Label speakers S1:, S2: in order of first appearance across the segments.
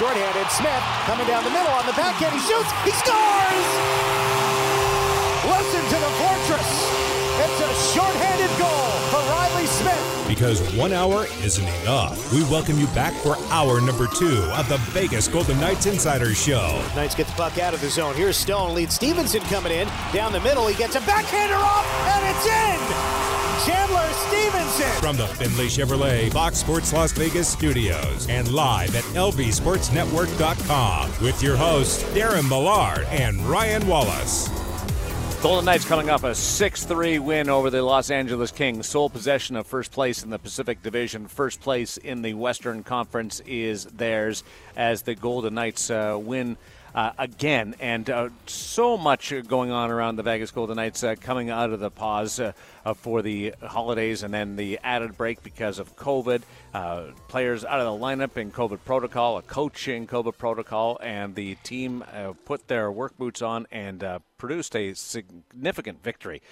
S1: shorthanded. Smith coming down the middle on the backhand. He shoots. He scores!
S2: Because one hour isn't enough. We welcome you back for hour number two of the Vegas Golden Knights Insider Show.
S1: Knights get the puck out of the zone. Here's Stone. Lead Stephenson coming in. Down the middle. He gets a backhander off, and it's in! Chandler Stephenson.
S2: From the Findlay Chevrolet Fox Sports Las Vegas studios and live at lvsportsnetwork.com with your hosts, Darren Millard and Ryan Wallace.
S3: Golden Knights coming off a 6 3 win over the Los Angeles Kings. Sole possession of first place in the Pacific Division. First place in the Western Conference is theirs as the Golden Knights uh, win. Uh, again, and uh, so much going on around the Vegas Golden Knights uh, coming out of the pause uh, uh, for the holidays and then the added break because of COVID. Uh, players out of the lineup in COVID protocol, a coach in COVID protocol, and the team put their work boots on and produced a significant victory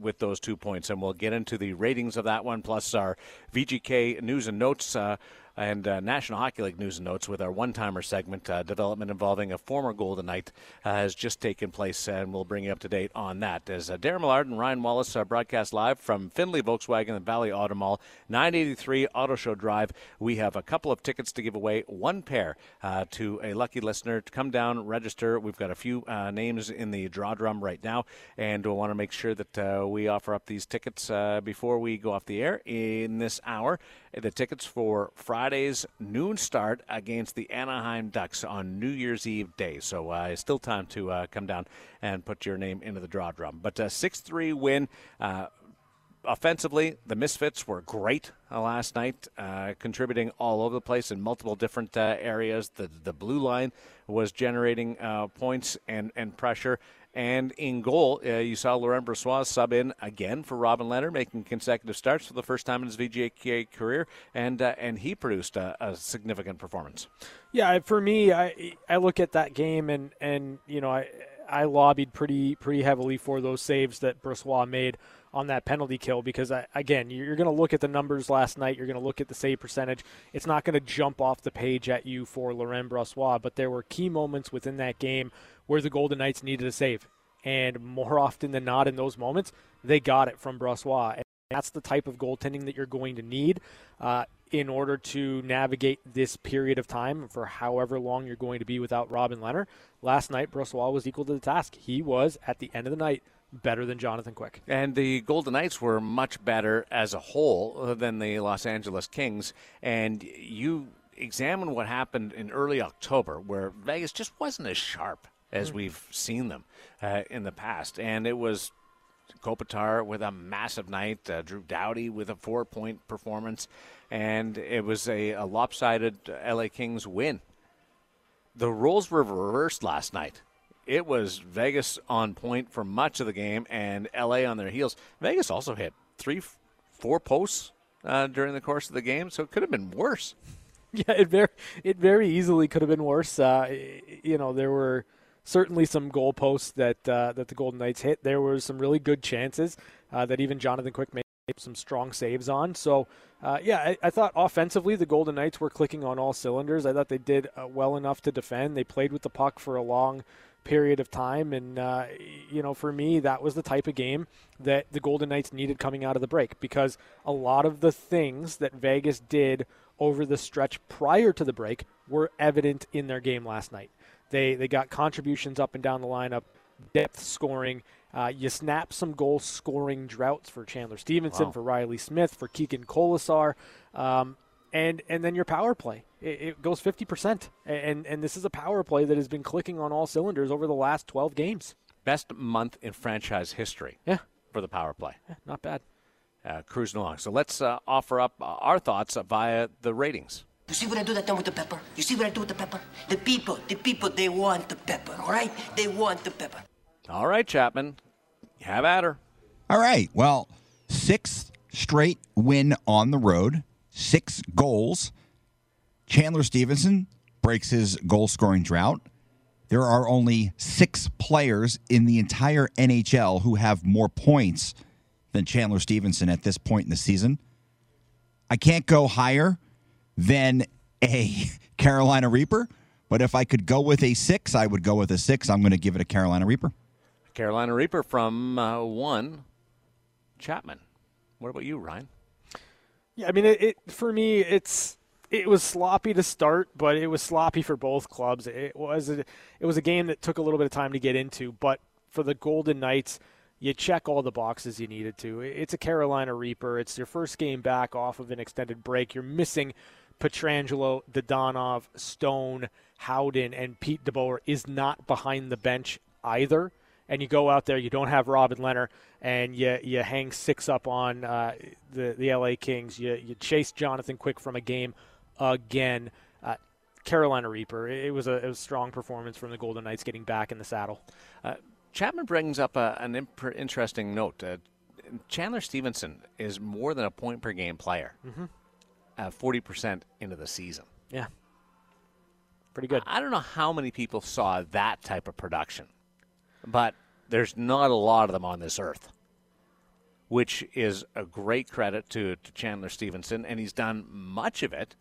S3: with those two points. And we'll get into the ratings of that one, plus our VGK news and notes and uh, National Hockey League news and notes with our one timer segment. Uh, development involving a former Golden Knight uh, has just taken place, and we'll bring you up to date on that. As uh, Darren Millard and Ryan Wallace uh, broadcast live from Findlay Volkswagen and Valley Auto Mall, 983 Auto Show Drive, we have a couple of tickets to give away, one pair uh, to a lucky listener to come down, register. We've got a few names in the draw drum right now, and we'll want to make sure that we offer up these tickets before we go off the air in this hour. The tickets for Friday's noon start against the Anaheim Ducks on New Year's Eve day. So uh, still time to uh, come down and put your name into the draw drum. But a uh, 6 3 win. Uh, offensively, the Misfits were great uh, last night, uh, contributing all over the place in multiple different uh, areas. The the blue line was generating uh, points and, and pressure. And in goal, uh, you saw Laurent Brossoit sub in again for Robin Lehner, making consecutive starts for the first time in his VGK career, and uh, and he produced a, a, significant performance.
S4: Yeah, for me, I I look at that game and and you know I I lobbied pretty pretty heavily for those saves that Brossoit made on that penalty kill because I, again you're going to look at the numbers last night you're going to look at the save percentage it's not going to jump off the page at you for Laurent Brossoit but there were key moments within that game where the Golden Knights needed a save. And more often than not, in those moments, they got it from Brossoit. And that's the type of goaltending that you're going to need uh, in order to navigate this period of time for however long you're going to be without Robin Lehner. Last night, Brossoit was equal to the task. He was, at the end of the night, better than Jonathan Quick.
S3: And the Golden Knights were much better as a whole than the Los Angeles Kings. And you examine what happened in early October, where Vegas just wasn't as sharp as mm. we've seen them uh, in the past. And it was Kopitar with a massive night, uh, Drew Doughty with a four point performance, and it was a, a lopsided LA Kings win. The roles were reversed last night. It was Vegas on point for much of the game and LA on their heels. Vegas also hit three, four posts uh, during the course of the game, so it could have been worse.
S4: Yeah, it very it very easily could have been worse. Uh, you know, there were certainly some goalposts that uh, that the Golden Knights hit. There were some really good chances uh, that even Jonathan Quick made some strong saves on. So, uh, yeah, I, I, thought offensively the Golden Knights were clicking on all cylinders. I thought they did uh, well enough to defend. They played with the puck for a long period of time, and uh, you know, for me, that was the type of game that the Golden Knights needed coming out of the break because a lot of the things that Vegas did over the stretch prior to the break were evident in their game last night. They they got contributions up and down the lineup, depth scoring. Uh, you snap some goal scoring droughts for Chandler Stephenson, wow. for Riley Smith, for Keegan Kolesar, um, and and then your power play it, it goes fifty percent, and and this is a power play that has been clicking on all cylinders over the last twelve games.
S3: Best month in franchise history.
S4: Yeah,
S3: for the power play.
S4: Yeah, not bad.
S3: Uh, cruising along. So let's uh, offer up our thoughts via the ratings.
S5: You see what I do that time with the pepper? You see what I do with the pepper? The people, the people, they want the pepper, all right? They want the pepper.
S3: All right, Chapman. Have at her.
S6: All right. Well, sixth straight win on the road, six goals. Chandler Stephenson breaks his goal scoring drought. There are only six players in the entire NHL who have more points than Chandler Stephenson at this point in the season. I can't go higher than a Carolina Reaper But if I could go with a six, I would go with a six. I'm going to give it a Carolina Reaper.
S3: Carolina Reaper from uh, one Chapman. What about you, Ryan?
S4: Yeah, I mean, it, it for me, it's it was sloppy to start, but it was sloppy for both clubs. It was a, it was a game that took a little bit of time to get into, but for the Golden Knights, you check all the boxes you needed to. It's a Carolina Reaper. It's your first game back off of an extended break. You're missing Pietrangelo, Dadonov, Stone, Howden, and Pete DeBoer is not behind the bench either. And you go out there, you don't have Robin Lehner, and you you hang six up on uh, the the LA Kings. You you chase Jonathan Quick from a game again. Uh, Carolina Reaper. It was a, it was a strong performance from the Golden Knights getting back in the saddle.
S3: Uh, Chapman brings up a, an imp- interesting note. Uh, Chandler Stephenson is more than a point per game player,
S4: mm-hmm.
S3: uh, 40% into the season.
S4: Yeah. Pretty good.
S3: I don't know how many people saw that type of production, but there's not a lot of them on this earth, which is a great credit to, to Chandler Stephenson, and he's done much of it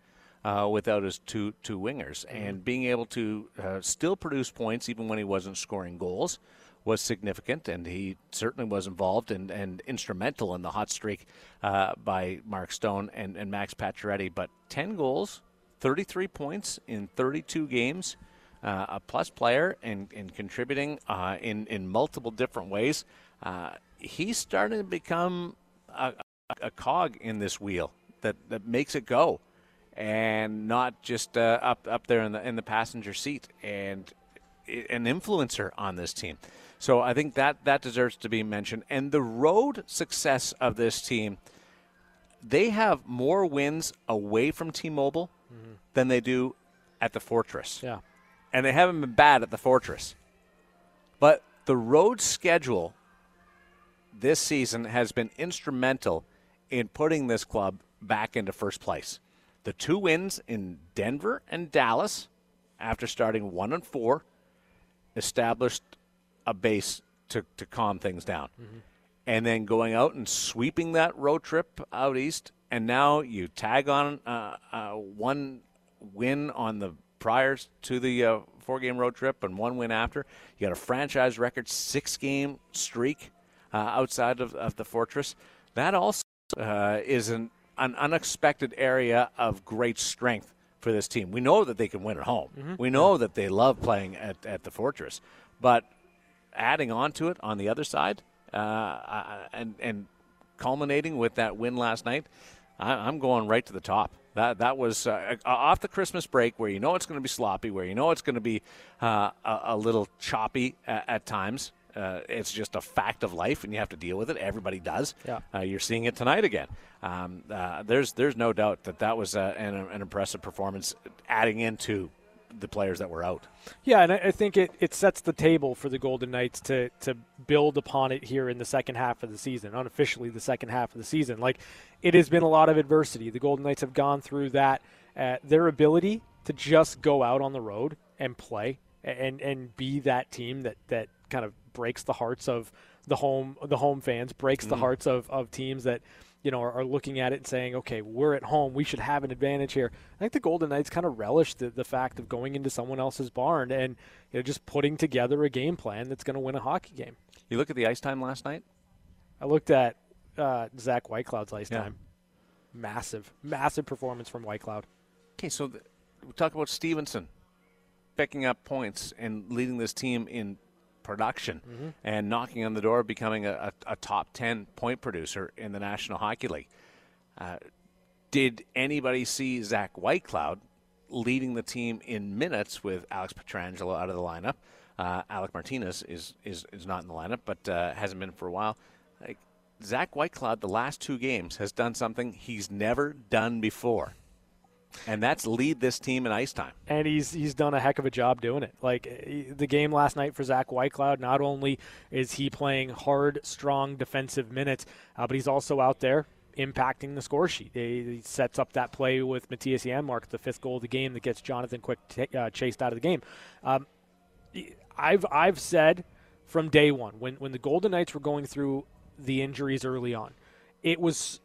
S3: uh, without his two two wingers, mm-hmm. and being able to uh, still produce points even when he wasn't scoring goals was significant, and he certainly was involved and, and instrumental in the hot streak uh, by Mark Stone and, and Max Pacioretty. But 10 goals, 33 points in 32 games, uh, a plus player and, and contributing uh, in, in multiple different ways. Uh, he's starting to become a, a, cog in this wheel that, that makes it go and not just uh, up, up there in the, in the passenger seat and an influencer on this team. So I think that that deserves to be mentioned. And the road success of this team, they have more wins away from T-Mobile mm-hmm. than they do at the Fortress.
S4: Yeah.
S3: And they haven't been bad at the Fortress. But the road schedule this season has been instrumental in putting this club back into first place. The two wins in Denver and Dallas after starting 1 and 4 established a base to, to calm things down. Mm-hmm. And then going out and sweeping that road trip out east, and now you tag on uh, uh, one win on the priors to the uh, four game road trip and one win after. You got a franchise record six game streak uh, outside of, of the Fortress. That also uh, is an, an unexpected area of great strength for this team. We know that they can win at home. Mm-hmm. We know that they love playing at, at the Fortress. But adding on to it on the other side, uh, and and culminating with that win last night, I, am going right to the top. That that was uh, off the Christmas break, where you know it's going to be sloppy, where you know it's going to be uh, a, a, little choppy at, at times. Uh, it's just a fact of life, and you have to deal with it. Everybody does.
S4: Yeah.
S3: Uh, you're seeing it tonight again. Um, uh, there's there's no doubt that that was uh, an, an impressive performance, adding into the players that were out.
S4: Yeah, and I think it, it sets the table for the Golden Knights to to build upon it here in the second half of the season, unofficially the second half of the season. Like it has been a lot of adversity. The Golden Knights have gone through that. Uh, their ability to just go out on the road and play and and be that team that that kind of breaks the hearts of the home the home fans, breaks mm-hmm. the hearts of, of teams that you know, are, are, looking at it and saying, okay, we're at home. We should have an advantage here. I think the Golden Knights kind of relish the, the fact of going into someone else's barn and you know, just putting together a game plan that's going to win a hockey game.
S3: You look at the ice time last night?
S4: I looked at uh, Zach Whitecloud's ice yeah. time. Massive, massive performance from Whitecloud.
S3: Okay, so the, we talk about Stephenson picking up points and leading this team in production mm-hmm. and knocking on the door, becoming a, a, a, top 10 point producer in the National Hockey League. Uh, did anybody see Zach Whitecloud leading the team in minutes with Alex Pietrangelo out of the lineup? Uh, Alec Martinez is, is, is not in the lineup, but uh, hasn't been for a while. Like, Zach Whitecloud, the last two games, has done something he's never done before and that's lead this team in ice time.
S4: And he's he's done a heck of a job doing it. Like the game last night for Zach Whitecloud, not only is he playing hard, strong defensive minutes, uh, but he's also out there impacting the score sheet. He, sets up that play with Mattias Janmark, the fifth goal of the game that gets Jonathan Quick t- uh, chased out of the game. Um, I've I've said from day one when when the Golden Knights were going through the injuries early on, it was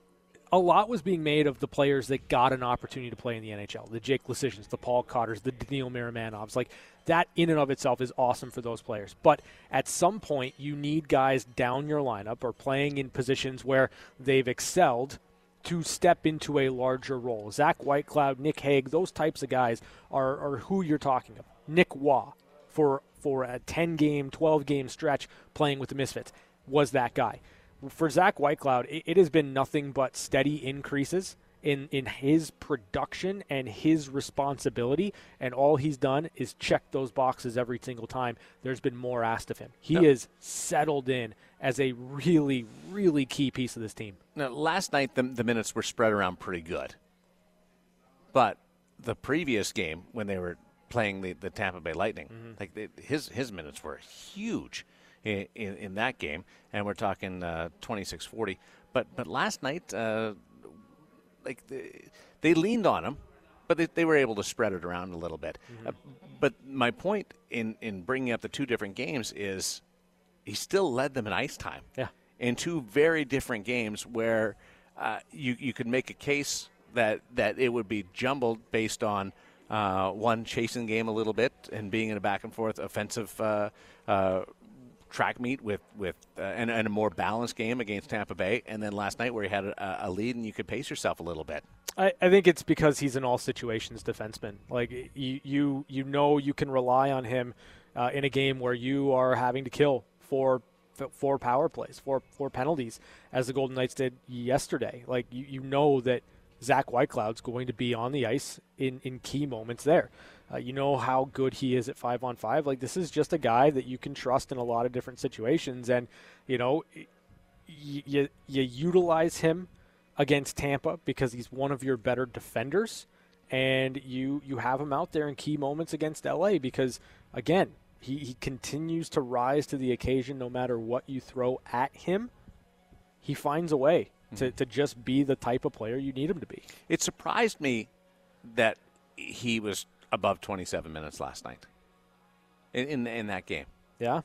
S4: a lot was being made of the players that got an opportunity to play in the NHL. The Jake Leschyshyn's, the Paul Cotters, the Daniil Miromanovs. Like that in and of itself is awesome for those players. But at some point, you need guys down your lineup or playing in positions where they've excelled to step into a larger role. Zach Whitecloud, Nick Hague, those types of guys are, are who you're talking about. Nick Waugh for for a 10 game, 12 game stretch playing with the Misfits was that guy. For Zach Whitecloud, it, it has been nothing but steady increases in, in his production and his responsibility, and all he's done is check those boxes every single time. There's been more asked of him. He
S3: Yep.
S4: is settled in as a really, really key piece of this team.
S3: Now, last night the, the minutes were spread around pretty good, but the previous game when they were playing the, the Tampa Bay Lightning, mm-hmm. like they, his his minutes were huge in, in, in that game, and we're talking uh, 26-40. But but last night, uh, like they, they leaned on him, but they, they were able to spread it around a little bit. Uh, but my point in in bringing up the two different games is he still led them in ice time
S4: Yeah.
S3: in two very different games where uh, you you could make a case that that it would be jumbled based on uh, one chasing game a little bit and being in a back and forth offensive uh, uh, track meet with with uh, and, and a more balanced game against Tampa Bay, and then last night where he had a, a lead and you could pace yourself a little bit.
S4: I, I think it's because he's an all situations defenseman. Like you, you, you know, you can rely on him uh, in a game where you are having to kill four, f- four power plays, four, four penalties, as the Golden Knights did yesterday. Like you, you know that Zach Whitecloud's going to be on the ice in, in key moments there. Uh, you know how good he is at five on five. Like this is just a guy that you can trust in a lot of different situations, and you know, y- you you utilize him against Tampa because he's one of your better defenders, and you you have him out there in key moments against LA because again he, he continues to rise to the occasion no matter what you throw at him. He finds a way to, to just be the type of player you need him to be.
S3: It surprised me that he was above 27 minutes last night in in, in that game.
S4: Yeah,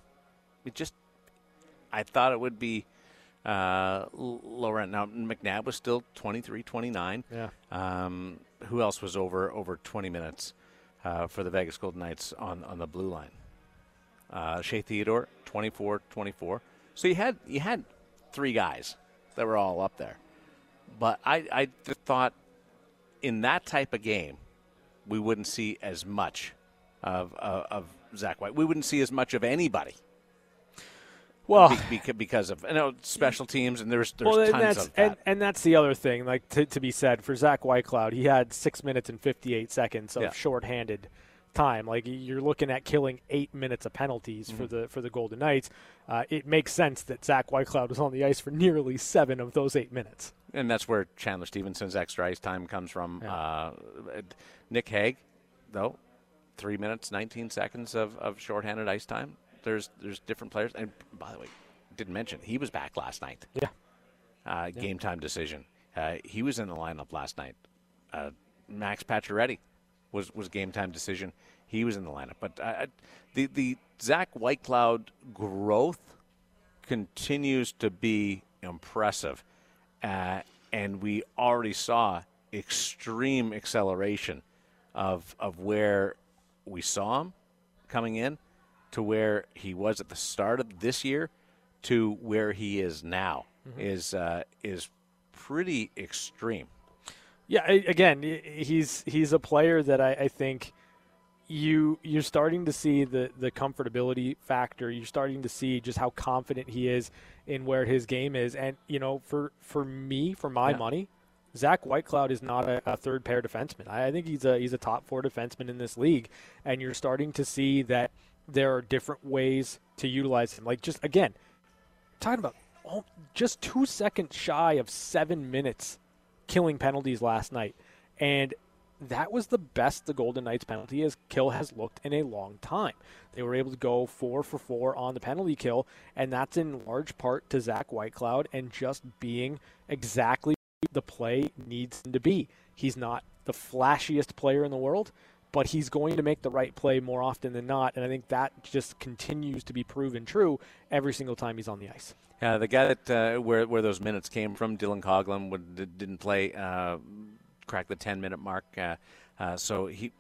S3: it just I thought it would be uh, l- lower. Now McNabb was still 23, 29.
S4: Yeah.
S3: Um, who else was over over 20 minutes uh, for the Vegas Golden Knights on, on the blue line? Uh, Shea Theodore, 24, 24. So you had you had three guys that were all up there. But I, I th- thought in that type of game, we wouldn't see as much of, of, of Zach White. We wouldn't see as much of anybody
S4: well,
S3: be, beca- because of you know special teams and there's there's
S4: well, and
S3: tons
S4: that's
S3: of that.
S4: and, and that's the other thing, like to, to be said for Zach Whitecloud, he had six minutes and fifty eight seconds of
S3: Yeah.
S4: shorthanded time. Like you're looking at killing eight minutes of penalties for
S3: Mm-hmm.
S4: the for the Golden Knights. Uh, it makes sense that Zach Whitecloud was on the ice for nearly seven of those eight minutes.
S3: And that's where Chandler Stephenson's extra ice time comes from.
S4: Yeah.
S3: Uh, Nick Hague, though, three minutes nineteen seconds of, of shorthanded ice time. There's there's different players, and by the way, didn't mention he was back last night.
S4: Yeah.
S3: uh, game time decision. Uh, he was in the lineup last night. Uh, Max Pacioretty was was game time decision. He was in the lineup, but uh, the the Zach Whitecloud growth continues to be impressive, uh, and we already saw extreme acceleration of of where we saw him coming in to where he was at the start of this year to where he is now is uh, is pretty extreme.
S4: Yeah, again, he's he's a player that I, I think you you're starting to see the the comfortability factor. You're starting to see just how confident he is in where his game is, and you know, for for me, for my
S3: Yeah.
S4: money, Zach Whitecloud is not a, a third pair defenseman. I, I think he's a he's a top four defenseman in this league, and you're starting to see that there are different ways to utilize him. Like just again, talking about oh, just two seconds shy of seven minutes killing penalties last night. And that was the best the Golden Knights penalty as kill has looked in a long time. They were able to go four for four on the penalty kill, and that's in large part to Zach Whitecloud and just being exactly the play needs him to be. He's not the flashiest player in the world, but he's going to make the right play more often than not, and I think that just continues to be proven true every single time he's on the ice.
S3: Yeah, the guy that uh, where where those minutes came from, Dylan Coghlan, would, didn't play, uh, crack the 10 minute mark, uh, uh, so he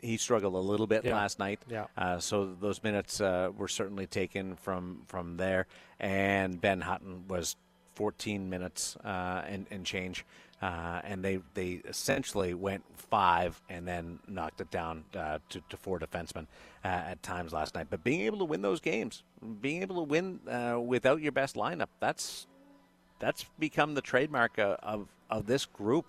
S3: he struggled a little bit
S4: Yeah.
S3: last night.
S4: Yeah.
S3: Uh, so those minutes uh, were certainly taken from from there, and Ben Hutton was 14 minutes uh, and and change, uh, and they they essentially went five and then knocked it down uh, to, to four defensemen uh, at times last night. But being able to win those games, being able to win uh, without your best lineup, that's that's become the trademark of, of this group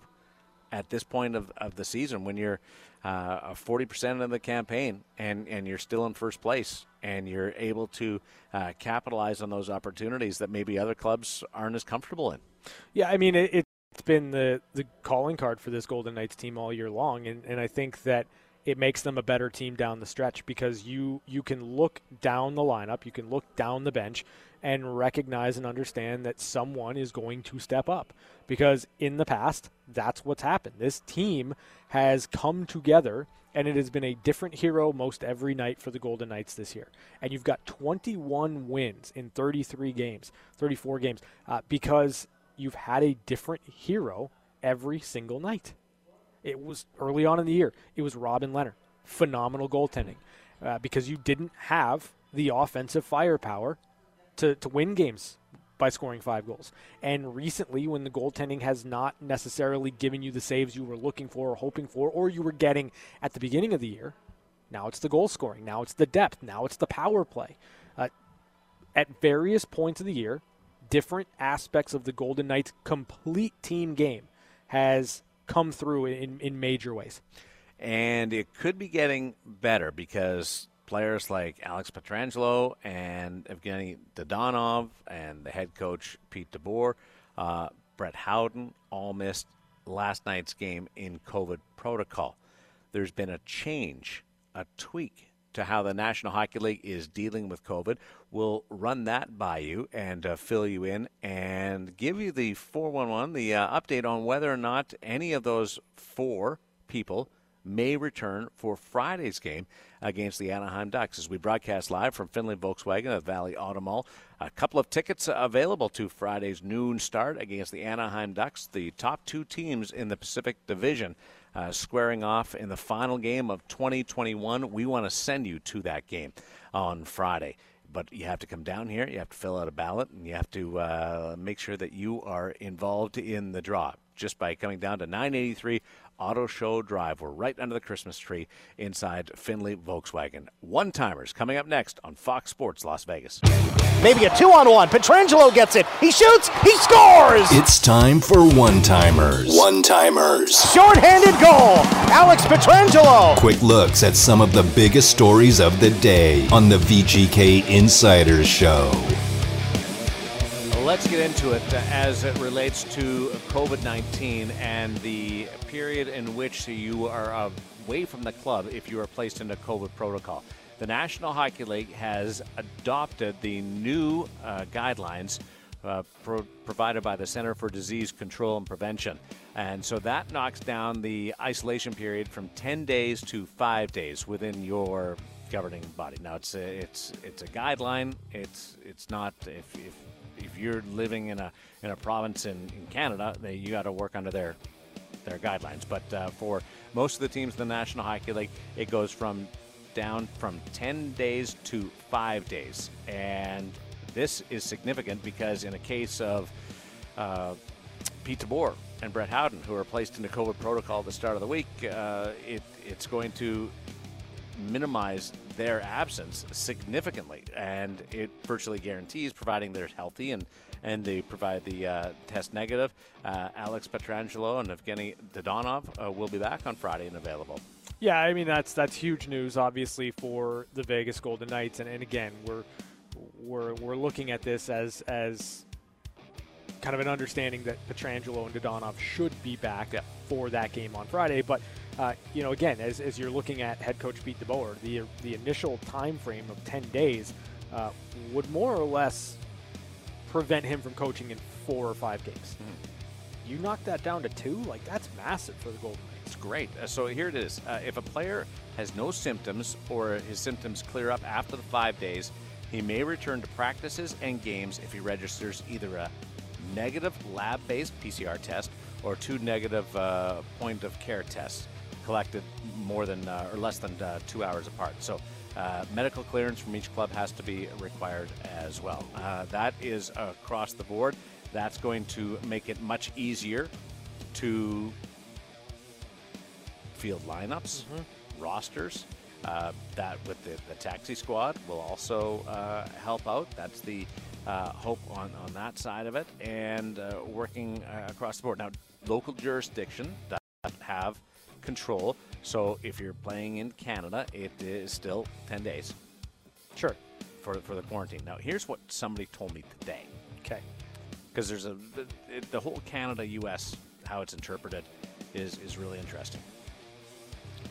S3: at this point of, of the season when you're uh, 40% of the campaign and, and you're still in first place and you're able to uh, capitalize on those opportunities that maybe other clubs aren't as comfortable in.
S4: Yeah, I mean, it, it's been the, the calling card for this Golden Knights team all year long, and, and I think that it makes them a better team down the stretch because you you can look down the lineup, you can look down the bench, and recognize and understand that someone is going to step up. Because in the past, that's what's happened. This team has come together and it has been a different hero most every night for the Golden Knights this year. And you've got 21 wins in 33 games, 34 games, uh, because you've had a different hero every single night. It was early on in the year. It was Robin Lehner, phenomenal goaltending, uh, because you didn't have the offensive firepower to, to win games by scoring five goals. And recently, when the goaltending has not necessarily given you the saves you were looking for or hoping for, or you were getting at the beginning of the year, now it's the goal scoring. Now it's the depth. Now it's the power play. Uh, at various points of the year, different aspects of the Golden Knights' complete team game has come through in, in major ways.
S3: And it could be getting better because players like Alex Pietrangelo and Evgeny Dadonov and the head coach Pete DeBoer, uh, Brett Howden all missed last night's game in COVID protocol. There's been a change, a tweak to how the National Hockey League is dealing with COVID. We'll run that by you and uh, fill you in and give you the 411, the uh, update on whether or not any of those four people may return for Friday's game against the Anaheim Ducks as we broadcast live from Findlay Volkswagen at Valley Auto Mall. A couple of tickets available to Friday's noon start against the Anaheim Ducks, the top two teams in the Pacific Division. Uh, squaring off in the final game of 2021. We want to send you to that game on Friday. But you have to come down here, you have to fill out a ballot, and you have to uh, make sure that you are involved in the draw just by coming down to 983 Auto Show Drive. We're right under the Christmas tree inside Findlay Volkswagen. One timers coming up next on Fox Sports Las Vegas.
S1: Maybe a two on one. Pietrangelo gets it. He shoots. He scores.
S7: It's time for one timers. One timers.
S1: Short-handed goal. Alex Pietrangelo.
S7: Quick looks at some of the biggest stories of the day on the VGK Insiders Show.
S3: Let's get into it as it relates to COVID 19 and the period in which you are away from the club if you are placed into COVID protocol. The National Hockey League has adopted the new uh, guidelines uh, pro- provided by the Center for Disease Control and Prevention. And so that knocks down the isolation period from 10 days to five days within your governing body. Now it's a, it's it's a guideline. It's it's not if, if if you're living in a in a province in, in Canada, they, you got to work under their their guidelines. But uh, for most of the teams in the National Hockey League, it goes from down from 10 days to five days, and this is significant because in a case of uh, Pete DeBoer and Brett Howden, who are placed into COVID protocol at the start of the week, uh, it, it's going to minimize their absence significantly, and it virtually guarantees, providing they're healthy and and they provide the uh, test negative. Uh, Alex Pietrangelo and Evgeny Dadonov uh, will be back on Friday and available.
S4: Yeah, I mean that's that's huge news, obviously, for the Vegas Golden Knights, and, and again, we're we're we're looking at this as as kind of an understanding that Pietrangelo and Dadonov should be back
S3: Yeah.
S4: for that game on Friday. But uh, you know, again, as, as you're looking at head coach Pete DeBoer, the the initial time frame of 10 days uh, would more or less prevent him from coaching in four or five games. You knock that down to two, like that's massive for the Golden Knights.
S3: It's great. Uh, so here it is. Uh, if a player has no symptoms or his symptoms clear up after the five days, he may return to practices and games if he registers either a negative lab based PCR test or two negative uh, point of care tests collected more than uh, or less than uh, two hours apart. So, uh, medical clearance from each club has to be required as well. Uh, that is across the board. That's going to make it much easier to field lineups, rosters. Uh, that with the, the taxi squad will also uh, help out. That's the uh, hope on, on that side of it, and uh, working uh, across the board. Now, local jurisdiction that have control. So if you're playing in Canada, it is still 10 days
S4: Sure.
S3: for, for the quarantine. Now, here's what somebody told me today
S4: Okay.
S3: because there's a the, it, the whole Canada U.S. how it's interpreted is is really interesting.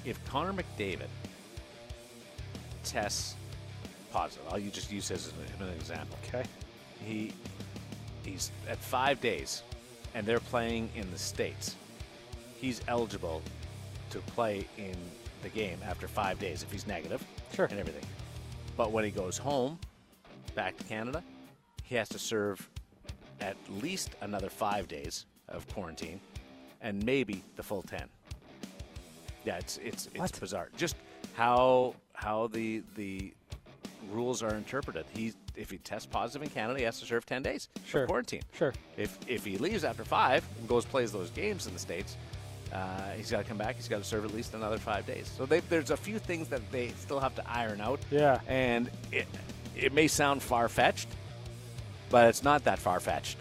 S3: If Connor McDavid tests positive, I'll just use his as an, an example.
S4: Okay.
S3: He he's at five days, and they're playing in the states. He's eligible to play in the game after five days if he's negative
S4: Sure.
S3: and everything. But when he goes home, back to Canada, he has to serve at least another five days of quarantine, and maybe the full ten. Yeah, it's it's it's
S4: What?
S3: bizarre. Just how how the the rules are interpreted. He if he tests positive in Canada, he has to serve ten days
S4: Sure.
S3: of quarantine.
S4: Sure.
S3: If if he leaves after five and goes plays those games in the states, uh, he's got to come back. He's got to serve at least another five days. So they, there's a few things that they still have to iron out.
S4: Yeah.
S3: And it it may sound far fetched, but it's not that far fetched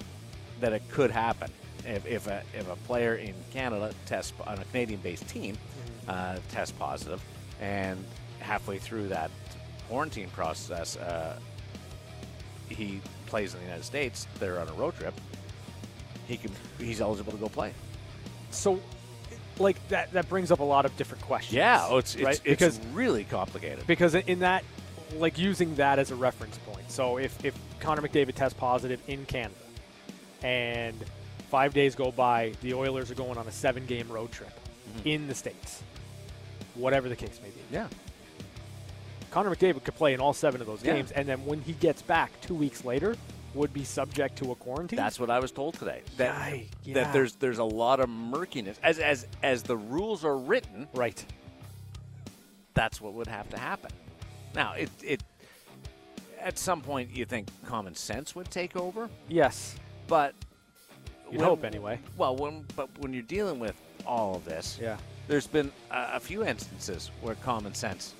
S3: that it could happen if, if a if a player in Canada tests on a Canadian-based team uh, tests positive, and halfway through that quarantine process, uh, he plays in the United States. They're on a road trip. He can he's eligible to go play.
S4: So, like that that brings up a lot of different questions.
S3: Yeah, oh, it's it's,
S4: right?
S3: it's
S4: because
S3: really complicated.
S4: because in that, like using that as a reference point. So if if Connor McDavid tests positive in Canada, and five days go by, the Oilers are going on a seven-game road trip mm-hmm. in the states. Whatever the case may be.
S3: Yeah.
S4: Connor McDavid could play in all seven of those
S3: Yeah.
S4: games, and then when he gets back two weeks later, would be subject to a quarantine.
S3: That's what I was told today. That
S4: Yikes, yeah.
S3: that there's there's a lot of murkiness as as as the rules are written.
S4: right.
S3: That's what would have to happen. Now it it at some point you think common sense would take over,
S4: Yes.
S3: but when-
S4: hope anyway.
S3: Well, when but when you're dealing with all of this,
S4: Yeah.
S3: there's been a, a few instances where common sense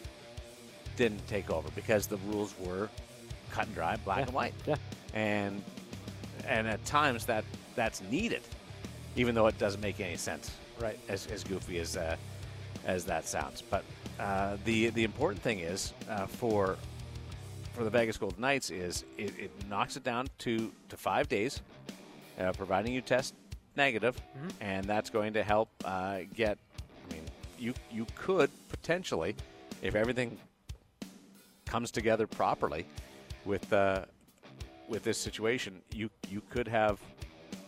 S3: didn't take over because the rules were cut and dry, black
S4: Yeah.
S3: and white.
S4: Yeah.
S3: And and at times that that's needed, even though it doesn't make any sense.
S4: Right.
S3: As, as goofy as uh, as that sounds, but uh, the the important thing is uh, for for the Vegas Golden Knights is it, it knocks it down to to five days, uh, providing you test negative, and that's going to help uh, get. I mean, you you could potentially, if everything comes together properly, with uh, with this situation, you you could have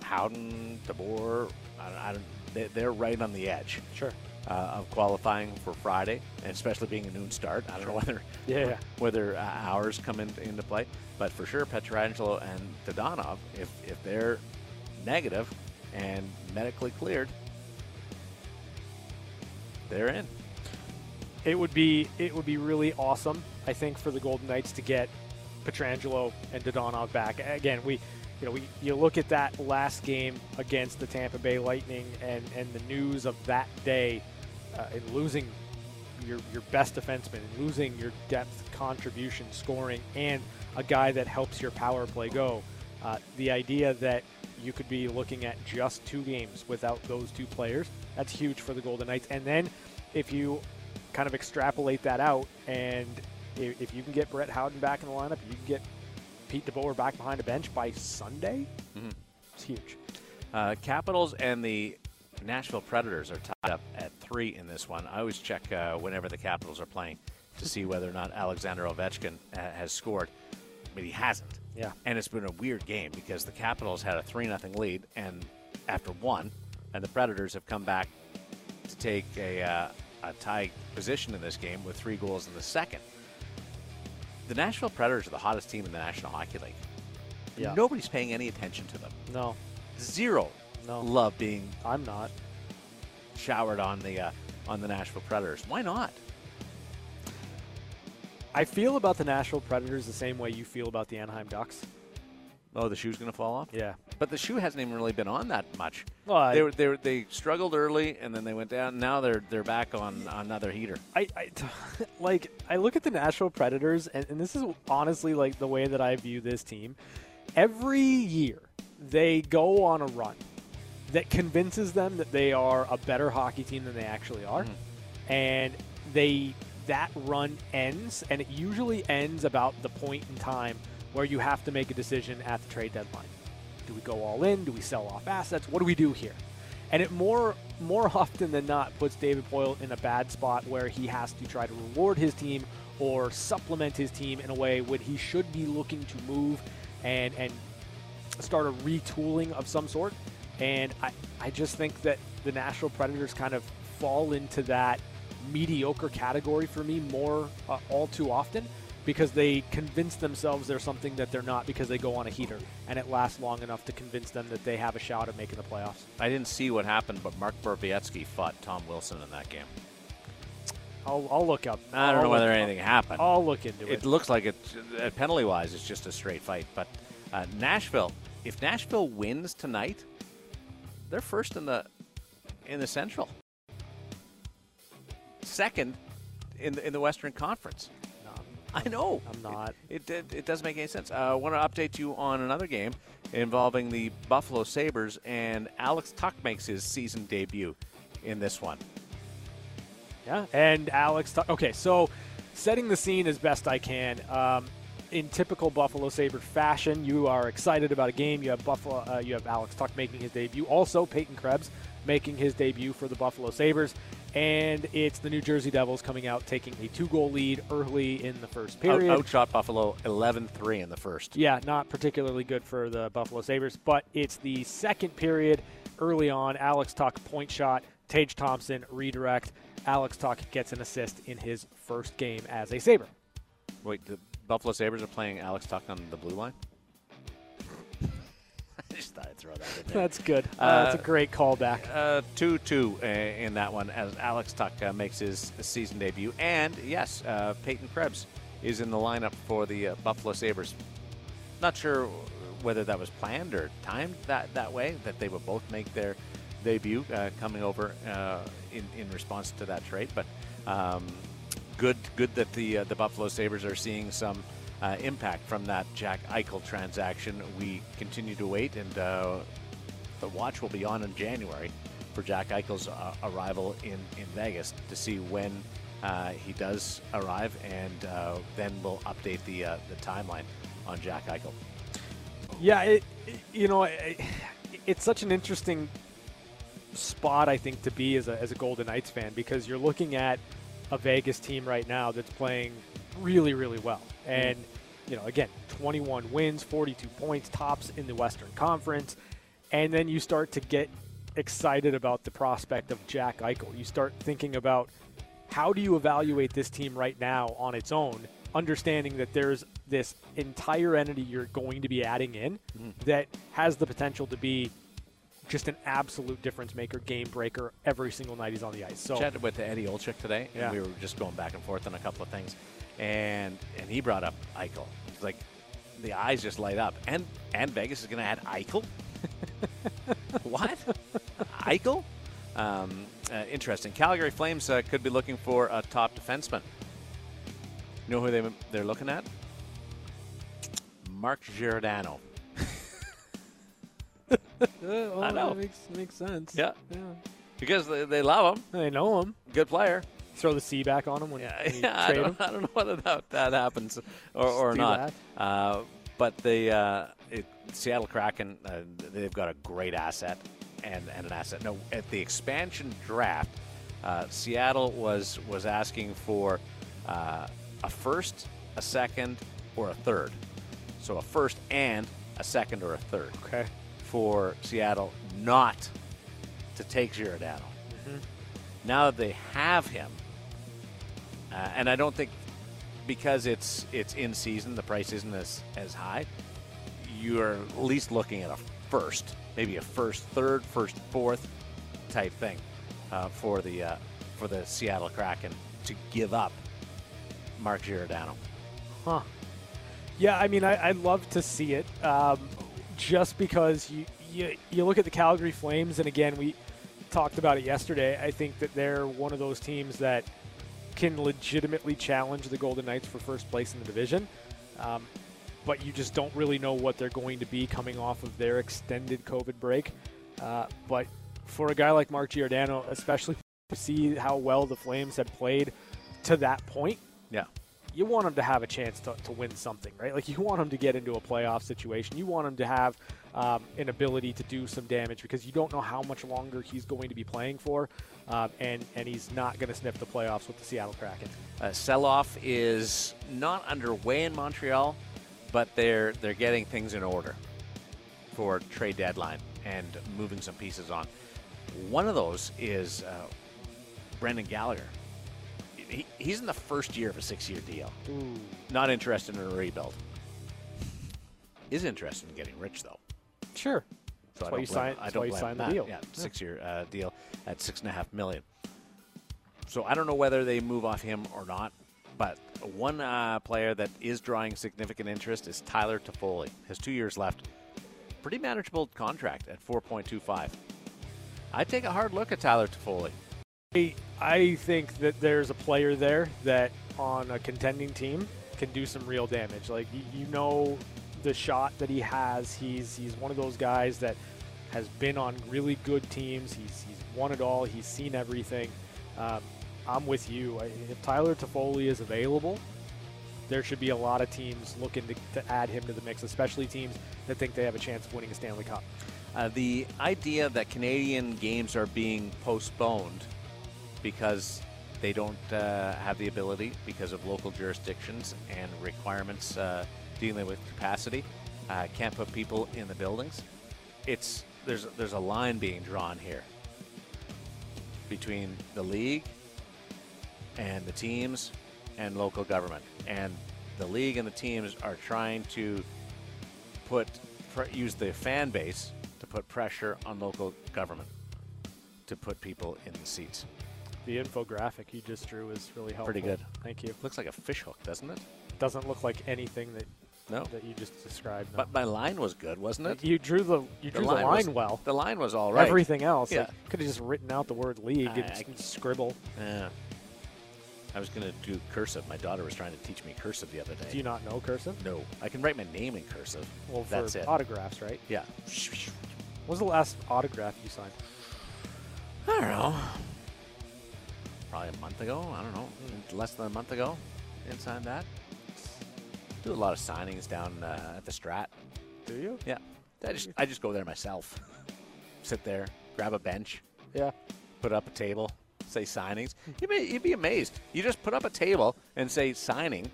S3: Howden, DeBoer. I don't, I don't, they, they're right on the edge
S4: Sure.
S3: uh, of qualifying for Friday, and especially being a noon start. I don't know whether
S4: Yeah, yeah.
S3: whether uh, hours come in, into play, but for sure, Pietrangelo and Dadonov, if if they're negative and medically cleared, they're in.
S4: it would be it would be really awesome. I think for the Golden Knights to get Pietrangelo and Dadonov back again. We, you know, we you look at that last game against the Tampa Bay Lightning and and the news of that day, uh, and losing your your best defenseman, and losing your depth contribution scoring, and a guy that helps your power play go. Uh, the idea that you could be looking at just two games without those two players, that's huge for the Golden Knights. And then if you kind of extrapolate that out, and if, you can get Brett Howden back in the lineup, you can get Pete DeBoer back behind a bench by Sunday, it's huge.
S3: Uh, Capitals and the Nashville Predators are tied up at three in this one. I always check uh, whenever the Capitals are playing to see whether or not Alexander Ovechkin uh, has scored, but he hasn't.
S4: Yeah.
S3: And it's been a weird game because the Capitals had a 3 0 lead and after one, and the Predators have come back to take a, uh, a tie position in this game with three goals in the second. The Nashville Predators are the hottest team in the National Hockey League.
S4: Yeah.
S3: Nobody's paying any attention to them.
S4: No,
S3: Zero
S4: No.
S3: love being
S4: I'm not.
S3: showered on the uh, on the Nashville Predators. Why not?
S4: I feel about the Nashville Predators the same way you feel about the Anaheim Ducks.
S3: Oh, the shoe's going to fall off.
S4: Yeah.
S3: But the shoe hasn't even really been on that much.
S4: Well,
S3: they were, they were, they struggled early and then they went down. Now they're they're back on another heater.
S4: I, I like I look at the Nashville Predators, and, and this is honestly like the way that I view this team. Every year, they go on a run that convinces them that they are a better hockey team than they actually are, mm-hmm. and they that run ends, and it usually ends about the point in time where you have to make a decision at the trade deadline. Do we go all in? Do we sell off assets? What do we do here? And it more more often than not puts David Poile in a bad spot where he has to try to reward his team or supplement his team in a way when he should be looking to move and and start a retooling of some sort. And I, I just think that the Nashville Predators kind of fall into that mediocre category for me more uh, all too often because they convince themselves they're something that they're not because they go on a heater and it lasts long enough to convince them that they have a shot at making the playoffs.
S3: I didn't see what happened, but Mark Borowiecki fought Tom Wilson in that game.
S4: I'll, I'll look up.
S3: I don't
S4: I'll
S3: know whether anything happened.
S4: I'll look into it.
S3: It looks like it, uh, penalty wise, it's just a straight fight. But uh, Nashville, if Nashville wins tonight, they're first in the in the Central, second in the in the Western Conference. I know.
S4: I'm not.
S3: It, it, it doesn't make any sense. Uh, I want to update you on another game involving the Buffalo Sabres, and Alex Tuch makes his season debut in this one.
S4: Yeah, and Alex. Ta- okay, so setting the scene as best I can. Um, in typical Buffalo Sabre fashion, you are excited about a game. You have Buffalo. Uh, you have Alex Tuch making his debut. Also, Peyton Krebs making his debut for the Buffalo Sabres. And it's the New Jersey Devils coming out taking a two-goal lead early in the first
S3: Out,
S4: period.
S3: outshot Buffalo 11-3 in the first.
S4: Yeah, not particularly good for the Buffalo Sabres, but it's the second period early on. Alex Tuch point shot, Tage Thompson redirect. Alex Tuch gets an assist in his first game as a Sabre.
S3: Wait, the Buffalo Sabres are playing Alex Tuch on the blue line? Just thought I'd throw that in there.
S4: That's good. Uh, that's a great callback.
S3: Uh, 2 2 uh, in that one as Alex Tuch uh, makes his season debut. And yes, uh, Peyton Krebs is in the lineup for the uh, Buffalo Sabres. Not sure whether that was planned or timed that, that way, that they would both make their debut uh, coming over uh, in, in response to that trade. But um, good good that the, uh, the Buffalo Sabres are seeing some uh, impact from that Jack Eichel transaction. We continue to wait, and uh, the watch will be on in January for Jack Eichel's uh, arrival in, in Vegas to see when uh, he does arrive, and uh, then we'll update the uh, the timeline on Jack Eichel.
S4: Yeah, it, you know, it, it's such an interesting spot I think to be as a, as a Golden Knights fan because you're looking at a Vegas team right now that's playing really really well, and you know again 21 wins, 42 points, tops in the Western Conference, and then you start to get excited about the prospect of Jack Eichel. You start thinking about how do you evaluate this team right now on its own, understanding that there's this entire entity you're going to be adding in mm-hmm. that has the potential to be just an absolute difference maker, game breaker every single night he's on the ice. So
S3: Chatted with Eddie Olczyk today, and we were just going back and forth on a couple of things, and and he brought up Eichel. It's like the eyes just light up, and and Vegas is going to add Eichel. what? Eichel? Um, uh, interesting. Calgary Flames uh, could be looking for a top defenseman. You know who they they're looking at? Mark Giordano.
S4: well,
S3: I know.
S4: that makes makes sense.
S3: Yeah.
S4: yeah.
S3: Because they, they love him.
S4: They know him.
S3: Good player.
S4: Throw the C back on him when,
S3: Yeah,
S4: when you
S3: yeah I,
S4: trade him.
S3: don't, I don't know whether that, that happens or, or not. Uh, but the uh, it, Seattle Kraken, uh, they've got a great asset and, and an asset. No, at the expansion draft, uh, Seattle was was asking for uh, a first, a second, or a third. So a first and a second or a third
S4: Okay.
S3: for Seattle not to take Giordano. Now that they have him, uh, and I don't think because it's it's in season, the price isn't as as high. You're at least looking at a first, maybe a first, third, first, fourth type thing uh, for the uh, for the Seattle Kraken to give up Mark Giordano.
S4: Huh. Yeah, I mean, I, I'd love to see it, um, just because you, you you look at the Calgary Flames, and again, we talked about it yesterday. I think that they're one of those teams that can legitimately challenge the Golden Knights for first place in the division. Um, but you just don't really know what they're going to be coming off of their extended COVID break. Uh, but for a guy like Mark Giordano, especially to see how well the Flames had played to that point,
S3: Yeah.
S4: You want him to have a chance to, to win something, right? Like you want him to get into a playoff situation. You want him to have um, an ability to do some damage because you don't know how much longer he's going to be playing for, um, and and he's not going to sniff the playoffs with the Seattle Kraken.
S3: Uh, sell-off is not underway in Montreal, but they're they're getting things in order for trade deadline and moving some pieces on. One of those is uh, Brendan Gallagher. He, he's in the first year of a six-year deal. Not interested in a rebuild. Is interested in getting rich though.
S4: Sure.
S3: So
S4: That's
S3: I
S4: why you signed-
S3: I
S4: that's why you
S3: blame
S4: signed the
S3: that.
S4: deal.
S3: Yeah,
S4: Yeah.
S3: six-year uh, deal at six and a half million. So I don't know whether they move off him or not. But one uh, player that is drawing significant interest is Tyler Toffoli. Has two years left. Pretty manageable contract at 4.25. I'd take a hard look at Tyler Toffoli.
S4: I, think that there's a player there that on a contending team can do some real damage. Like you, you know the shot that he has. He's he's one of those guys that has been on really good teams. He's he's won it all. He's seen everything. Um, I'm with you. If Tyler Toffoli is available, there should be a lot of teams looking to, to add him to the mix, especially teams that think they have a chance of winning a Stanley Cup.
S3: Uh, the idea that Canadian games are being postponed because they don't uh, have the ability because of local jurisdictions and requirements uh, dealing with capacity, uh, can't put people in the buildings. It's there's there's a line being drawn here between the league and the teams and local government, and the league and the teams are trying to put use the fan base to put pressure on local government to put people in the seats.
S4: The infographic you just drew is really helpful.
S3: Pretty good.
S4: Thank you.
S3: Looks like a fish hook, doesn't it?
S4: Doesn't look like anything that
S3: No.
S4: that you just described. no.
S3: But my line was good, wasn't it?
S4: you drew the you drew the line,
S3: was,
S4: well.
S3: The line was all right.
S4: Everything else,
S3: Yeah.
S4: could have just written out the word league
S3: I-
S4: and
S3: I-
S4: s- scribble.
S3: Yeah. I was going to do cursive. My daughter was trying to teach me cursive the other day.
S4: Do you not know cursive?
S3: No. I can write my name in cursive.
S4: Well, for
S3: That's it.
S4: autographs, right?
S3: Yeah.
S4: When was the last autograph you signed?
S3: I don't know. Probably a month ago. I don't know. Less than a month ago. Inside that. Do a lot of signings down uh, at the Strat.
S4: Do you?
S3: Yeah. I just I just go there myself. Sit there, grab a bench,
S4: Yeah.
S3: put up a table, say signings. You'd be, you'd be amazed. You just put up a table and say signing.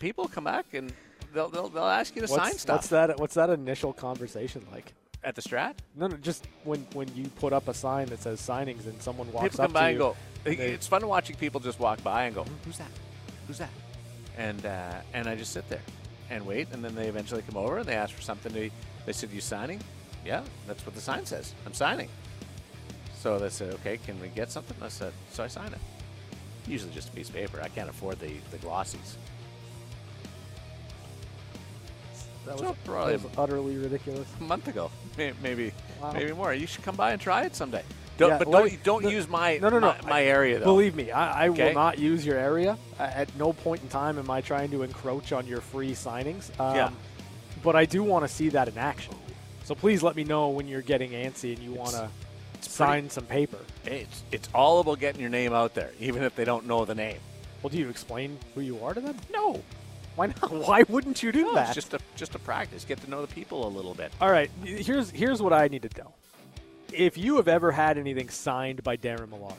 S3: People come back and they'll they'll, they'll ask you to
S4: What's,
S3: sign stuff
S4: what's that? What's that initial conversation like?
S3: at the Strat.
S4: No, no, just when when you put up a sign that says signings and someone walks
S3: people
S4: up
S3: come by
S4: to
S3: and
S4: you,
S3: go.
S4: They-
S3: It's fun watching people just walk by and go, "Who's that? Who's that?" And uh, and I just sit there and wait, and then they eventually come over and they ask for something. They they said, "You signing?" Yeah, that's what the sign says. I'm signing. So they said, "Okay, can we get something?" I said, "So I sign it." Usually just a piece of paper. I can't afford the the glossies.
S4: that
S3: So
S4: was,
S3: probably
S4: that was utterly ridiculous.
S3: A month ago, maybe
S4: Wow.
S3: maybe more. You should come by and try it someday. Don't,
S4: Yeah,
S3: but don't
S4: me-
S3: don't
S4: no-
S3: use my
S4: no, no, no.
S3: my, my area though.
S4: Believe me, I, I
S3: Okay.
S4: will not use your area. At no point in time am I trying to encroach on your free signings. Um,
S3: Yeah.
S4: But I do want to see that in action. So please let me know when you're getting antsy and you want to sign some paper.
S3: It's it's all about getting your name out there, even if they don't know the name.
S4: Well, do you explain who you are to them?
S3: No,
S4: Why not? Why wouldn't you do
S3: no,
S4: that?
S3: it's just a just a practice. Get to know the people a little bit.
S4: All right, here's here's what I need to know. If you have ever had anything signed by Darren Millard,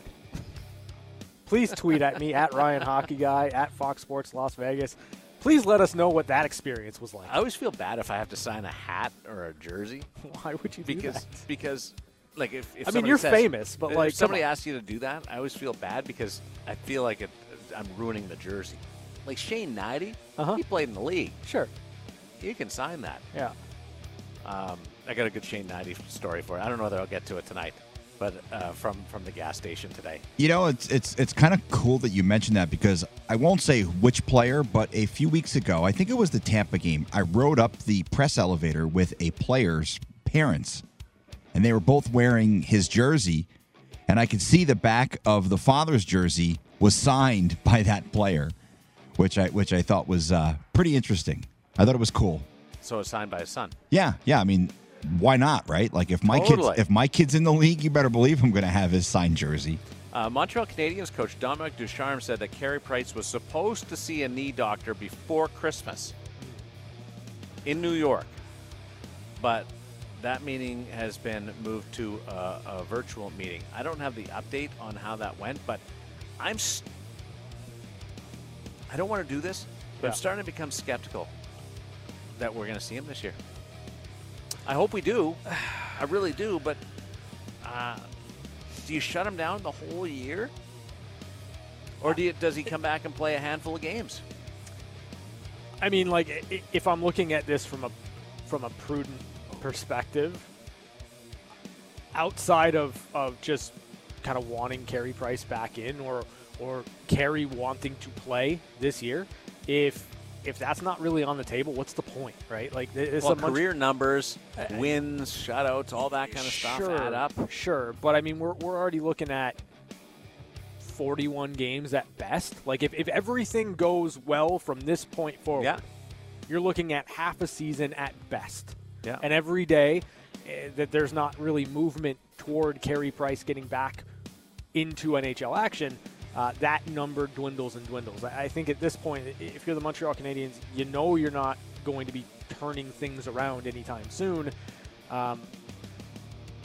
S4: please tweet at me at Ryan Hockey Guy at Fox Sports Las Vegas. Please let us know what that experience was like.
S3: I always feel bad if I have to sign a hat or a jersey
S4: Why would you do
S3: because
S4: that?
S3: because like if, if
S4: I mean, you're
S3: says-
S4: famous, but,
S3: if
S4: like,
S3: somebody asks you to do that, I always feel bad because I feel like it, I'm ruining the jersey. Like Shane Knighty,
S4: Uh-huh.
S3: he played in the league.
S4: Sure.
S3: You can sign that.
S4: Yeah.
S3: Um, I got a good Shane Knighty story for it. I don't know whether I'll get to it tonight, but uh, from from the gas station today.
S6: You know, it's it's it's kind of cool that you mentioned that because I won't say which player, but a few weeks ago, I think it was the Tampa game. I rode up the press elevator with a player's parents, and they were both wearing his jersey, and I could see the back of the father's jersey was signed by that player, which I which I thought was uh, pretty interesting. I thought it was cool.
S3: So it's signed by his son.
S6: Yeah, yeah. I mean, why not, right? Like if my
S3: Totally.
S6: kids if my kid's in the league, you better believe I'm going to have his signed jersey.
S3: Uh, Montreal Canadiens coach Dominic Ducharme said that Carey Price was supposed to see a knee doctor before Christmas in New York, but that meeting has been moved to a, a virtual meeting. I don't have the update on how that went, but I'm. St- I don't want to do this, but I'm starting to become skeptical that we're going to see him this year. I hope we do. I really do, but uh, do you shut him down the whole year? Or do you, does he come back and play a handful of games?
S4: I mean, like if I'm looking at this from a from a prudent perspective, outside of of just kind of wanting Carey Price back in, or or Carey wanting to play this year, if if that's not really on the table, what's the point, right? Like it's
S3: Well,
S4: a
S3: career numbers, wins, shutouts, all that kind of stuff add up.
S4: Sure, but I mean, we're we're already looking at 41 games at best. Like if, if everything goes well from this point forward,
S3: Yeah.
S4: you're looking at half a season at best.
S3: Yeah.
S4: And every day eh, that there's not really movement toward Carey Price getting back into NHL action, uh, that number dwindles and dwindles. I think at this point, if you're the Montreal Canadiens, you know you're not going to be turning things around anytime soon. Um,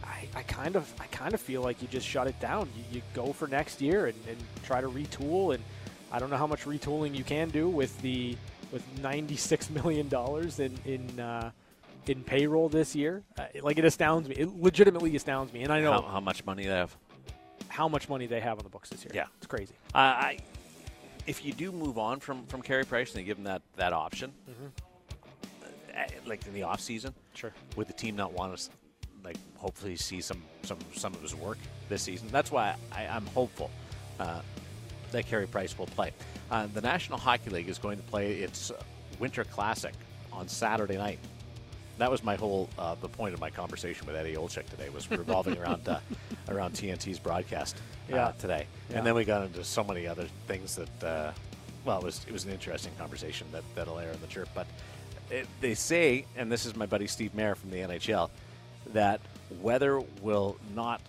S4: I, I kind of I kind of feel like you just shut it down. You, you go for next year and, and try to retool. And I don't know how much retooling you can do with the with 96 million dollars in in uh, in payroll this year. Uh, like it astounds me. It legitimately astounds me. And I know
S3: how,
S4: how
S3: much money they have?
S4: Much money they have on the books this year.
S3: Yeah.
S4: it's crazy.
S3: Uh, I, if you do move on from from Carey Price and they give him that that option, uh, like in the off season,
S4: Sure.
S3: would the team not want to like hopefully see some some some of his work this season? That's why I, I'm hopeful uh, that Carey Price will play. Uh, the National Hockey League is going to play its Winter Classic on Saturday night. That was my whole uh, the point of my conversation with Eddie Olczyk today was revolving around uh, around TNT's broadcast uh,
S4: Yeah.
S3: today,
S4: Yeah.
S3: and then we got into so many other things that uh, well, it was it was an interesting conversation that that'll air in the chirp. But it, they say, and this is my buddy Steve Mayer from the NHL, that weather will not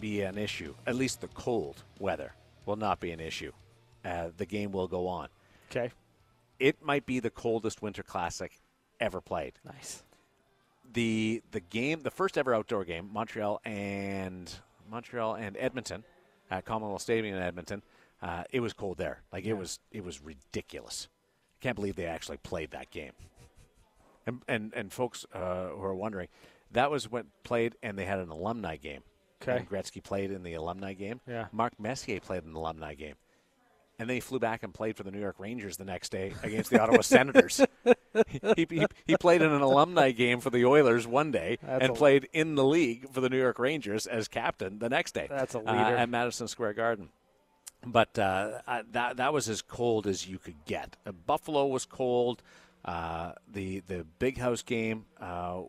S3: be an issue. At least the cold weather will not be an issue. Uh, the game will go on.
S4: Okay.
S3: It might be the coldest Winter Classic ever played.
S4: Nice.
S3: The the game, the first ever outdoor game, Montreal and Montreal and Edmonton, at Commonwealth Stadium in Edmonton. Uh, it was cold there. Like it was it was ridiculous. Can't believe they actually played that game. And and and folks uh, who are wondering, that was when played, and they had an alumni game.
S4: Okay.
S3: And Gretzky played in the alumni game.
S4: Yeah.
S3: Mark Messier played in an alumni game. And then he flew back and played for the New York Rangers the next day against the Ottawa Senators. he, he, he played in an alumni game for the Oilers one day
S4: That's
S3: and played in the league for the New York Rangers as captain the next day.
S4: That's a
S3: uh,
S4: leader.
S3: at Madison Square Garden. But uh, I- that that was as cold as you could get. Uh, Buffalo was cold. Uh, the the Big House game uh,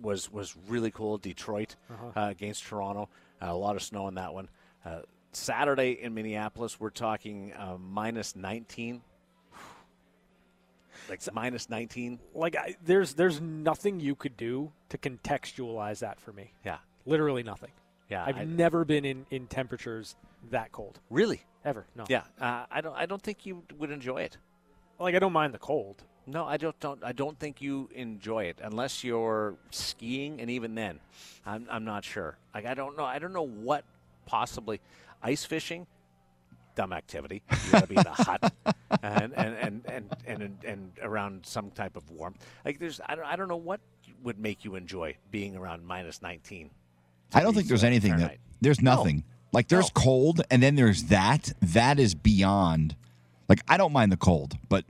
S3: was was really cold. Detroit
S4: Uh-huh.
S3: uh, against Toronto, uh, a lot of snow in that one. Saturday in Minneapolis, we're talking uh, minus 19. Like minus 19.
S4: Like I, there's there's nothing you could do to contextualize that for me.
S3: Yeah.
S4: Literally nothing.
S3: Yeah.
S4: I've
S3: I-
S4: never been in, in temperatures that cold
S3: really?
S4: ever. No.
S3: Yeah. Uh, I don't. I don't think you would enjoy it.
S4: Like I don't mind the cold.
S3: No, I don't. Don't I don't think you enjoy it unless you're skiing, and even then, I'm, I'm not sure. Like I don't know. I don't know what possibly ice fishing. Dumb activity. You got to be in a hut and and, and, and and and and around some type of warmth. Like there's I don't I don't know what would make you enjoy being around minus 19?
S6: I don't think there's anything that there's nothing. Like there's
S3: No.
S6: cold and then there's that. That is beyond. Like I don't mind the cold, but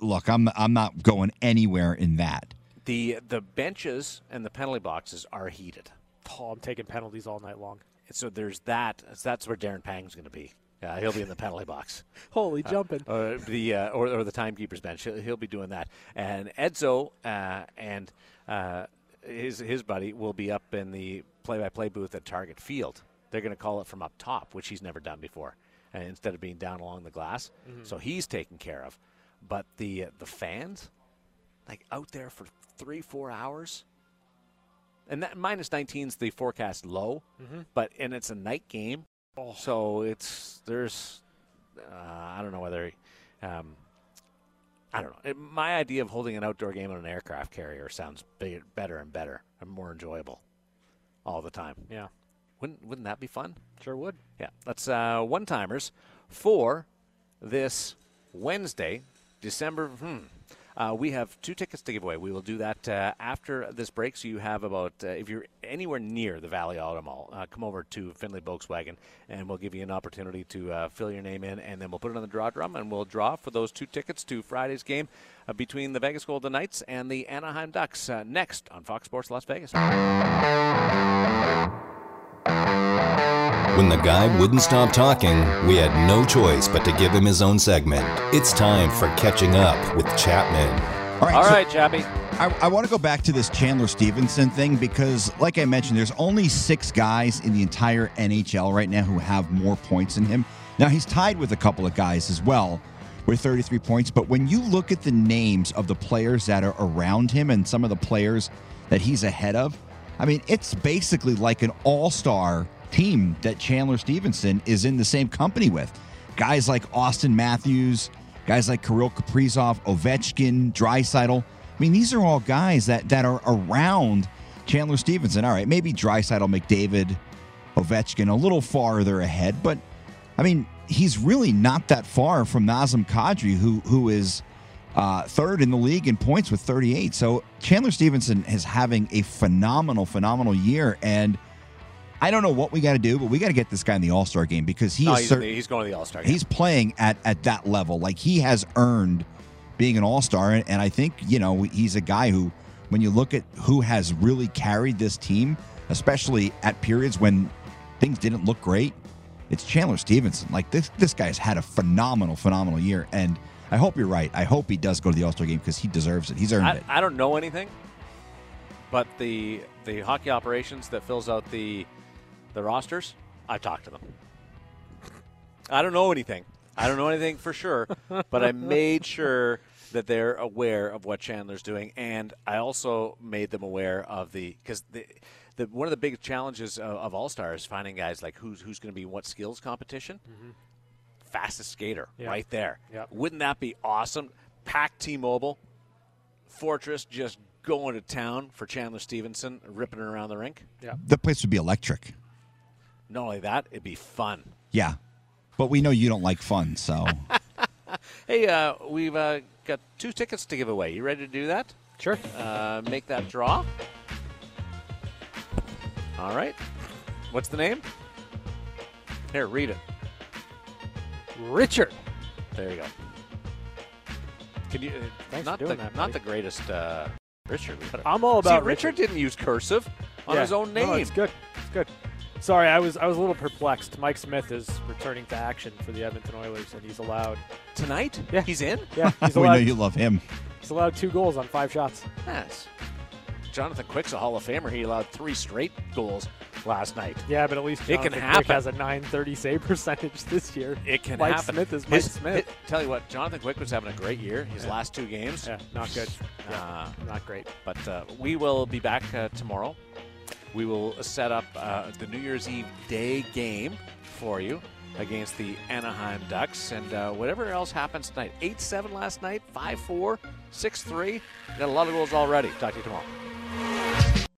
S6: look, I'm I'm not going anywhere in that.
S3: The the benches and the penalty boxes are heated.
S4: Oh, I'm taking penalties all night long.
S3: So there's that. That's where Darren Pang's going to be. Yeah, he'll be in the penalty box.
S4: Holy jumping.
S3: or the uh, or, or the timekeeper's bench. He'll, he'll be doing that. And Edzo uh, and uh, his his buddy will be up in the play-by-play booth at Target Field. They're going to call it from up top, which he's never done before, uh, instead of being down along the glass. So he's taken care of. But the uh, the fans, like out there for three four hours. And that 19 is the forecast low, but and it's a night game, so it's there's uh, I don't know whether um, I don't know. It, my idea of holding an outdoor game on an aircraft carrier sounds big, better and better and more enjoyable all the time.
S4: Yeah,
S3: Wouldn't wouldn't that be fun?
S4: sure would.
S3: Yeah, that's uh, one timers for this Wednesday, December. Hmm. Uh, we have two tickets to give away. We will do that uh, after this break. So you have about, uh, if you're anywhere near the Valley Auto Mall, uh, come over to Findlay Volkswagen, and we'll give you an opportunity to uh, fill your name in, and then we'll put it on the draw drum, and we'll draw for those two tickets to Friday's game uh, between the Vegas Golden Knights and the Anaheim Ducks. Next on Fox Sports Las Vegas.
S7: When the guy wouldn't stop talking, we had no choice but to give him his own segment. It's time for Catching Up with Chapman.
S6: All right.
S3: All
S6: so
S3: right, Chappie.
S6: I, I want to go back to this Chandler Stephenson thing because, like I mentioned, there's only six guys in the entire NHL right now who have more points than him. Now, he's tied with a couple of guys as well with 33 points. But when you look at the names of the players that are around him and some of the players that he's ahead of, I mean, it's basically like an all star team that Chandler Stephenson is in the same company with. Guys like Auston Matthews, guys like Kirill Kaprizov, Ovechkin, Draisaitl. I mean, these are all guys that, that are around Chandler Stephenson. All right, maybe Draisaitl, McDavid, Ovechkin a little farther ahead, but I mean, he's really not that far from Nazem Kadri, who who is uh, third in the league in points with 38. So Chandler Stephenson is having a phenomenal, phenomenal year, and I don't know what we got to do, but we got to get this guy in the All Star game because he
S3: No, he's, he's going to the All Star. Game.
S6: He's playing at at that level. Like he has earned being an All Star, and, and I think you know he's a guy who, when you look at who has really carried this team, especially at periods when things didn't look great, it's Chandler Stephenson. Like this this guy's had a phenomenal, phenomenal year, and I hope you're right. I hope he does go to the All Star game because he deserves it. He's earned
S3: I,
S6: it.
S3: I don't know anything, but the the hockey operations that fills out the the rosters, I talked to them. I don't know anything. I don't know anything for sure, but I made sure that they're aware of what Chandler's doing, and I also made them aware of the because the. The, one of the big challenges of, of All Stars is finding guys like who's who's going to be what skills competition. Mm-hmm. Fastest skater,
S4: Yeah.
S3: right there.
S4: Yep.
S3: Wouldn't that be awesome? Pack T-Mobile, Fortress just going to town for Chandler Stephenson, ripping it around the rink.
S4: Yeah.
S6: the place would be electric.
S3: Not only that, it'd be fun.
S6: Yeah, but we know you don't like fun, so
S3: Hey, uh, we've uh, got two tickets to give away. You ready to do that?
S4: Sure.
S3: Uh, make that draw. All right. What's the name? Here, read it.
S4: Richard.
S3: There you go. Can you? uh,
S4: Thanks
S3: not
S4: for doing
S3: the
S4: that,
S3: not
S4: buddy.
S3: the greatest. Uh, Richard.
S4: I'm all
S3: See,
S4: about
S3: Richard.
S4: Richard.
S3: didn't use cursive on
S4: Yeah.
S3: his own name.
S4: No, it's good. It's good. Sorry, I was I was a little perplexed. Mike Smith is returning to action for the Edmonton Oilers, and he's allowed.
S3: Tonight?
S4: Yeah.
S3: He's in.
S4: Yeah, he's
S6: we know
S4: allowed.
S6: you love him.
S4: He's allowed two goals on five shots.
S3: Yes. Jonathan Quick's a Hall of Famer. He allowed three straight goals last night.
S4: Yeah, but at least
S3: It can
S4: Jonathan
S3: happen.
S4: Quick has a 930 save percentage this year.
S3: It can
S4: Mike
S3: happen.
S4: Smith is Mike
S3: His-
S4: Smith.
S3: hi- tell you what, Jonathan Quick was having a great year. His last two games.
S4: Yeah, not good. Yeah,
S3: Uh,
S4: not great.
S3: But uh, we will be back uh, tomorrow. We will set up uh, the New Year's Eve day game for you against the Anaheim Ducks. And uh, whatever else happens tonight 8 7 last night, 5 4, 6 3. Got a lot of goals already. Talk to you tomorrow.